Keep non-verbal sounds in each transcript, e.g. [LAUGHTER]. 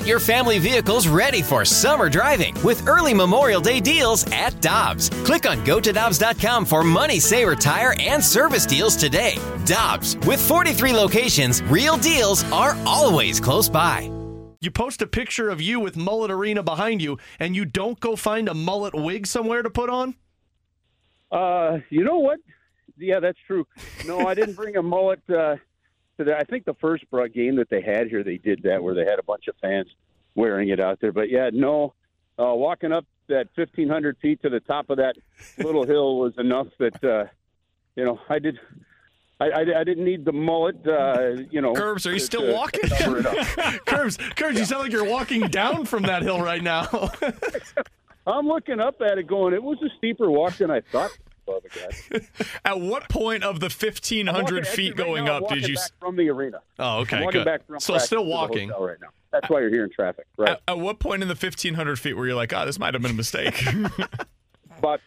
Get your family vehicles ready for summer driving with early Memorial Day deals at Dobbs. Click on gotodobbs.com for money saver tire and service deals today. Dobbs, with 43 locations, real deals are always close by. You post a picture of you with Mullet Arena behind you, and you don't go find a mullet wig somewhere to put on? Uh, you know what? Yeah, that's true. No, I didn't bring a mullet. Uh, to the, I think the first game that they had here, they did that where they had a bunch of fans wearing it out there. But yeah, no, uh, walking up that 1,500 feet to the top of that little hill was enough that, uh, you know, I did. I, I, I, didn't need the mullet, uh, you know. Kerbs, are you to, still to, walking? To [LAUGHS] Kerbs, Kerbs, you sound like you're walking down from that hill right now. [LAUGHS] I'm looking up at it going, it was a steeper walk than I thought. [LAUGHS] At what point of the 1,500 feet going right up did you? See from the arena. Oh, okay, I'm good. So still walking right now. That's why you're hearing traffic. Right. At, at, what point in the 1,500 feet were you like, oh, this might have been a mistake? [LAUGHS] About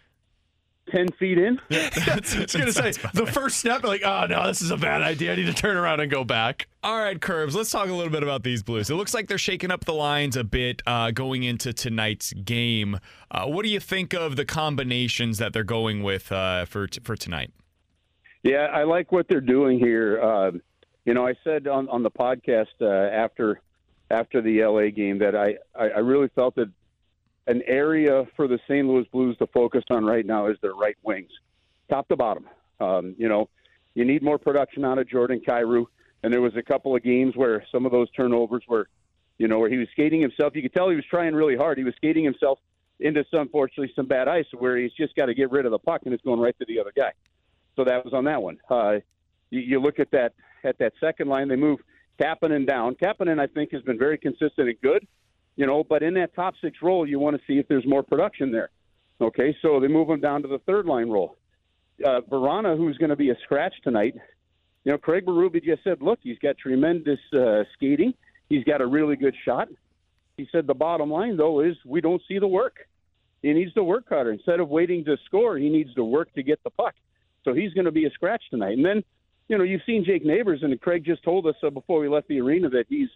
10 feet in. Yeah, [LAUGHS] I was going to say, the first step, like, oh, no, this is a bad idea. I need to turn around and go back. All right, Kerbs, let's talk a little bit about these Blues. It looks like they're shaking up the lines a bit uh, going into tonight's game. Uh, what do you think of the combinations that they're going with uh, for, t- for tonight? Yeah, I like what they're doing here. Uh, you know, I said on, on the podcast uh, after after the LA game that I, I really felt that an area for the St. Louis Blues to focus on right now is their right wings, top to bottom. Um, you know, you need more production out of Jordan Kyrou, and there was a couple of games where some of those turnovers were, you know, where he was skating himself. You could tell he was trying really hard. He was skating himself into some, unfortunately, some bad ice where he's just got to get rid of the puck and it's going right to the other guy. So that was on that one. Uh, you, you look at that at that second line, they move Kapanen down. Kapanen, I think, has been very consistent and good, you know, but in that top six role, you want to see if there's more production there. Okay, so they move him down to the third line role. Uh, Vrana, who's going to be a scratch tonight, you know, Craig Berube just said, look, he's got tremendous uh, skating. He's got a really good shot. He said the bottom line, though, is we don't see the work. He needs to work harder. Instead of waiting to score, he needs to work to get the puck. So he's going to be a scratch tonight. And then you know, you've seen Jake Neighbors, and Craig just told us uh, before we left the arena that he's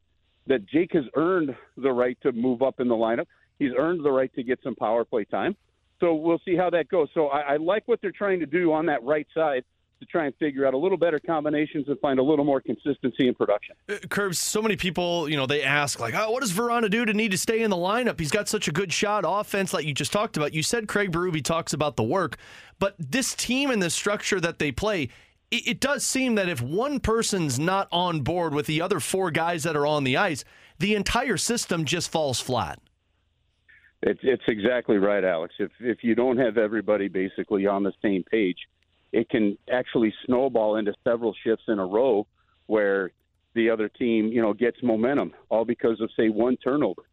that Jake has earned the right to move up in the lineup. He's earned the right to get some power play time. So we'll see how that goes. So I, I like what they're trying to do on that right side to try and figure out a little better combinations and find a little more consistency in production. Uh, Kerbs, so many people, you know, they ask, like, oh, what does Vrana do to need to stay in the lineup? He's got such a good shot offense, like you just talked about. You said Craig Berube talks about the work, but this team and the structure that they play, it, it does seem that if one person's not on board with the other four guys that are on the ice, the entire system just falls flat. It's, it's exactly right, Alex. If if you don't have everybody basically on the same page, it can actually snowball into several shifts in a row where the other team, you know, gets momentum, all because of say one turnover.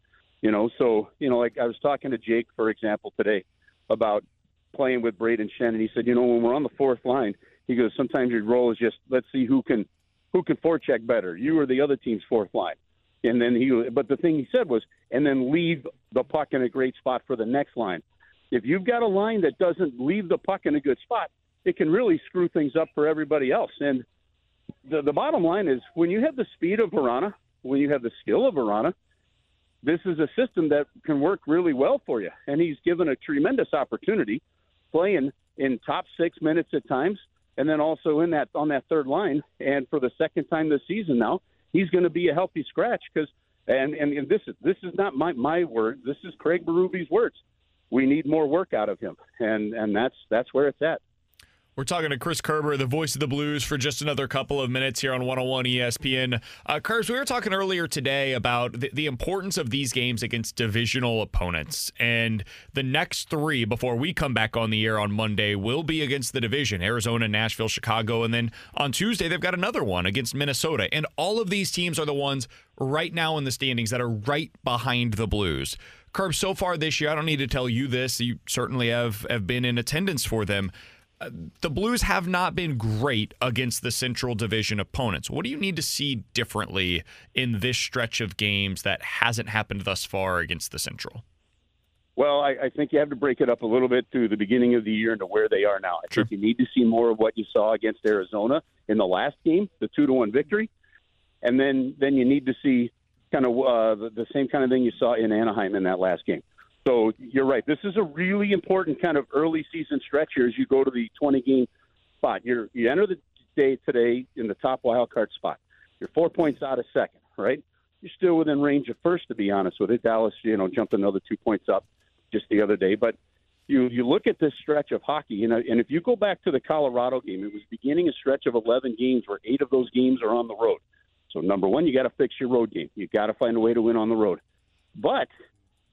You know, so you know, like I was talking to Jake, for example, today about playing with Brayden Schenn, and he said, you know, when we're on the fourth line, he goes, sometimes your role is just let's see who can who can forecheck better, you or the other team's fourth line. And then he, but the thing he said was, and then leave the puck in a great spot for the next line. If you've got a line that doesn't leave the puck in a good spot, it can really screw things up for everybody else. And the, the bottom line is, when you have the speed of Vrana, when you have the skill of Vrana, this is a system that can work really well for you. And he's given a tremendous opportunity playing in top six minutes at times and then also in that on that third line. And for the second time this season now, he's going to be a healthy scratch because and, and and this is this is not my my word. This is Craig Berube's words. We need more work out of him, and and that's that's where it's at. We're talking to Chris Kerber, the voice of the Blues, for just another couple of minutes here on 101 ESPN. Uh, Kerbs, we were talking earlier today about the, the, importance of these games against divisional opponents. And the next three, before we come back on the air on Monday, will be against the division Arizona, Nashville, Chicago. And then on Tuesday, they've got another one against Minnesota. And all of these teams are the ones right now in the standings that are right behind the Blues. Kerbs, so far this year, I don't need to tell you this. You certainly have, have been in attendance for them the Blues have not been great against the Central Division opponents. What do you need to see differently in this stretch of games that hasn't happened thus far against the Central? Well, I, I think you have to break it up a little bit to the beginning of the year into where they are now. I sure. think you need to see more of what you saw against Arizona in the last game, the two to one victory, and then then you need to see kind of uh, the, the same kind of thing you saw in Anaheim in that last game. So you're right. This is a really important kind of early season stretch here as you go to the 20 game spot. You're, you enter the day today in the top wild card spot. You're four points out of second, right? You're still within range of first, to be honest with it. Dallas, you know, jumped another two points up just the other day. But you you look at this stretch of hockey, you know, and if you go back to the Colorado game, it was beginning a stretch of 11 games where eight of those games are on the road. So number one, you got to fix your road game. You got to find a way to win on the road. But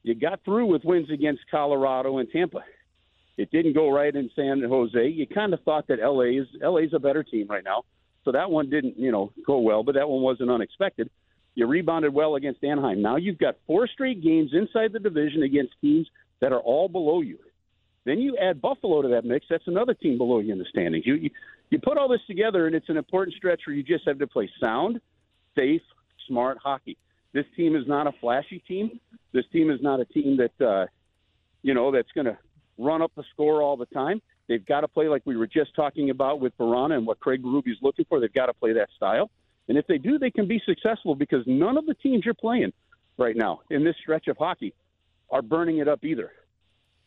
you got through with wins against Colorado and Tampa. It didn't go right in San Jose. You kind of thought that LA is LA's a better team right now. So that one didn't, you know, go well, but that one wasn't unexpected. You rebounded well against Anaheim. Now you've got four straight games inside the division against teams that are all below you. Then you add Buffalo to that mix. That's another team below you in the standings. You you, you put all this together, and it's an important stretch where you just have to play sound, safe, smart hockey. This team is not a flashy team. This team is not a team that uh, you know that's going to run up the score all the time. They've got to play like we were just talking about with Vrana and what Craig Berube's looking for. They've got to play that style. And if they do, they can be successful because none of the teams you're playing right now in this stretch of hockey are burning it up either.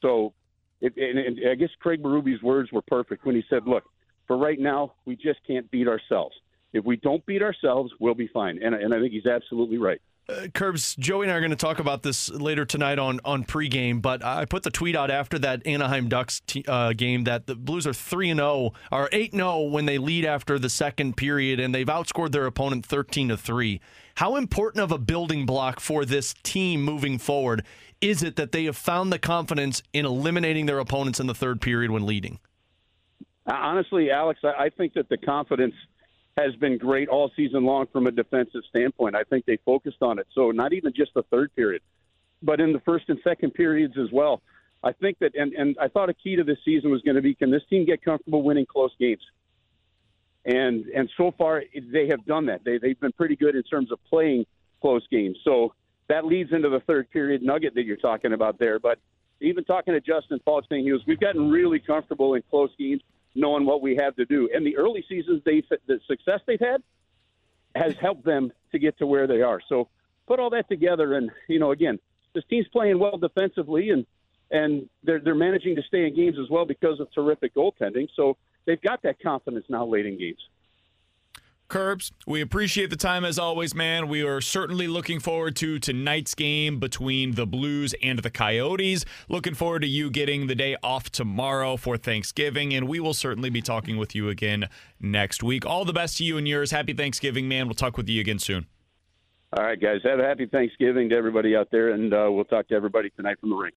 So, it, and, and I guess Craig Berube's words were perfect when he said, "Look, for right now, we just can't beat ourselves. If we don't beat ourselves, we'll be fine." And, and I think he's absolutely right. Uh, Kerbs, Joey and I are going to talk about this later tonight on on pregame. But I put the tweet out after that Anaheim Ducks t- uh, game that the Blues are three and zero, or eight zero oh when they lead after the second period, and they've outscored their opponent thirteen to three. How important of a building block for this team moving forward is it that they have found the confidence in eliminating their opponents in the third period when leading? Honestly, Alex, I think that the confidence has been great all season long from a defensive standpoint. I think they focused on it. So not even just the third period, but in the first and second periods as well. I think that, and, and I thought a key to this season was going to be can this team get comfortable winning close games? And and so far they have done that. They they've been pretty good in terms of playing close games. So that leads into the third period nugget that you're talking about there. But even talking to Justin Faulk saying he was, we've gotten really comfortable in close games knowing what we have to do. And the early seasons, they the success they've had has helped them to get to where they are. So put all that together, and you know, again, this team's playing well defensively, and and they're they're managing to stay in games as well because of terrific goaltending. So they've got that confidence now late in games. Kerbs, we appreciate the time as always, man. We are certainly looking forward to tonight's game between the Blues and the Coyotes. Looking forward to you getting the day off tomorrow for Thanksgiving, and we will certainly be talking with you again next week. All the best to you and yours. Happy Thanksgiving, man. We'll talk with you again soon. All right, guys. Have a happy Thanksgiving to everybody out there, and uh, we'll talk to everybody tonight from the ring.